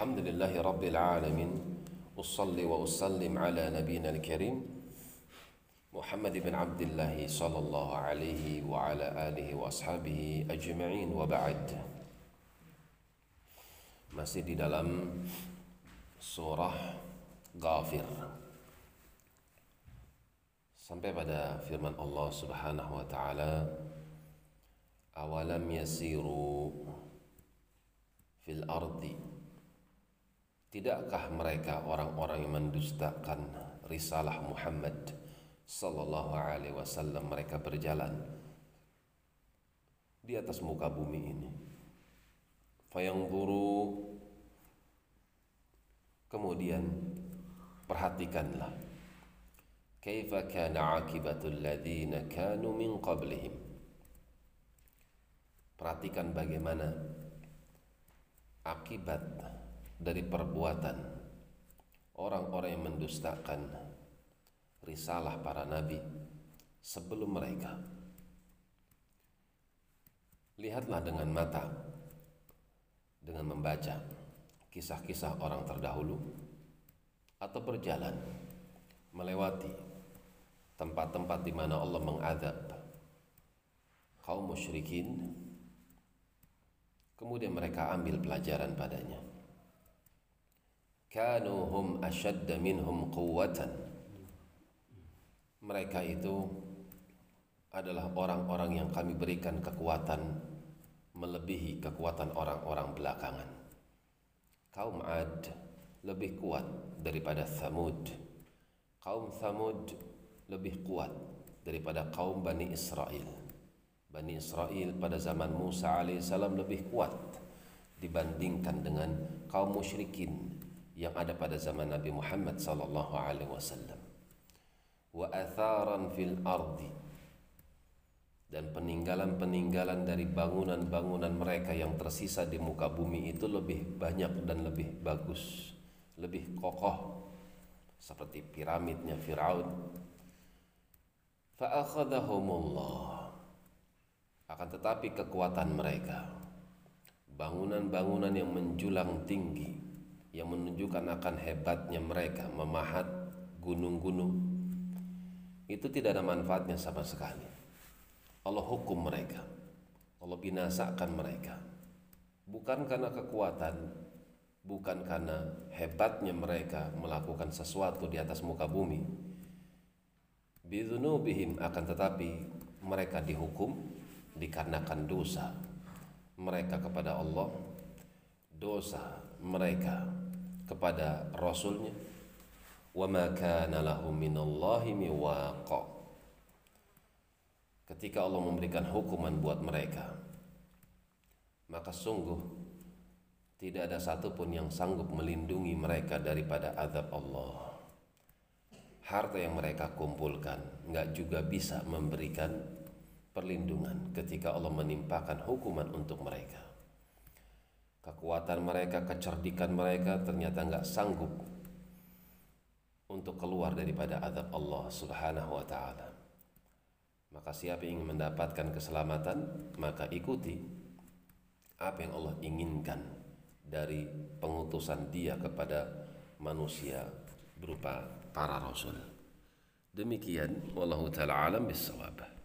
الحمد لله رب العالمين أصلي وأسلم على نبينا الكريم محمد بن عبد الله صلى الله عليه وعلى آله وأصحابه أجمعين. وبعد masih di dalam surah Ghafir. Sampai pada firman Allah Subhanahu wa taala awalam yasiru fil ardi Tidakkah mereka orang-orang yang mendustakan risalah Muhammad sallallahu alaihi wasallam mereka berjalan di atas muka bumi ini. Fayanzuru kemudian perhatikanlah kaifa kana akibatul ladzina kanu min qablihim. Perhatikan bagaimana akibat dari perbuatan orang-orang yang mendustakan risalah para nabi sebelum mereka. Lihatlah dengan mata dengan membaca kisah-kisah orang terdahulu atau berjalan melewati tempat-tempat di mana Allah mengadab kaum musyrikin kemudian mereka ambil pelajaran padanya kanu hum minhum quwwatan. Mereka itu adalah orang-orang yang kami berikan kekuatan melebihi kekuatan orang-orang belakangan. Kaum Ad lebih kuat daripada Thamud. Kaum Thamud lebih kuat daripada kaum Bani Israel. Bani Israel pada zaman Musa alaihissalam lebih kuat dibandingkan dengan kaum musyrikin yang ada pada zaman Nabi Muhammad sallallahu alaihi wasallam. Wa atharan fil ardi dan peninggalan-peninggalan dari bangunan-bangunan mereka yang tersisa di muka bumi itu lebih banyak dan lebih bagus, lebih kokoh seperti piramidnya Firaun. Fa'akhadahumullah akan tetapi kekuatan mereka bangunan-bangunan yang menjulang tinggi menunjukkan akan hebatnya mereka memahat gunung-gunung itu tidak ada manfaatnya sama sekali. Allah hukum mereka. Allah binasakan mereka. Bukan karena kekuatan, bukan karena hebatnya mereka melakukan sesuatu di atas muka bumi. Bidunubihim akan tetapi mereka dihukum dikarenakan dosa mereka kepada Allah, dosa mereka kepada Rasulnya. Ketika Allah memberikan hukuman buat mereka maka sungguh tidak ada satupun yang sanggup melindungi mereka daripada azab Allah. Harta yang mereka kumpulkan nggak juga bisa memberikan perlindungan ketika Allah menimpakan hukuman untuk mereka kekuatan mereka, kecerdikan mereka ternyata nggak sanggup untuk keluar daripada azab Allah Subhanahu wa taala. Maka siapa yang ingin mendapatkan keselamatan, maka ikuti apa yang Allah inginkan dari pengutusan Dia kepada manusia berupa para rasul. Demikian wallahu taala alam bisawab.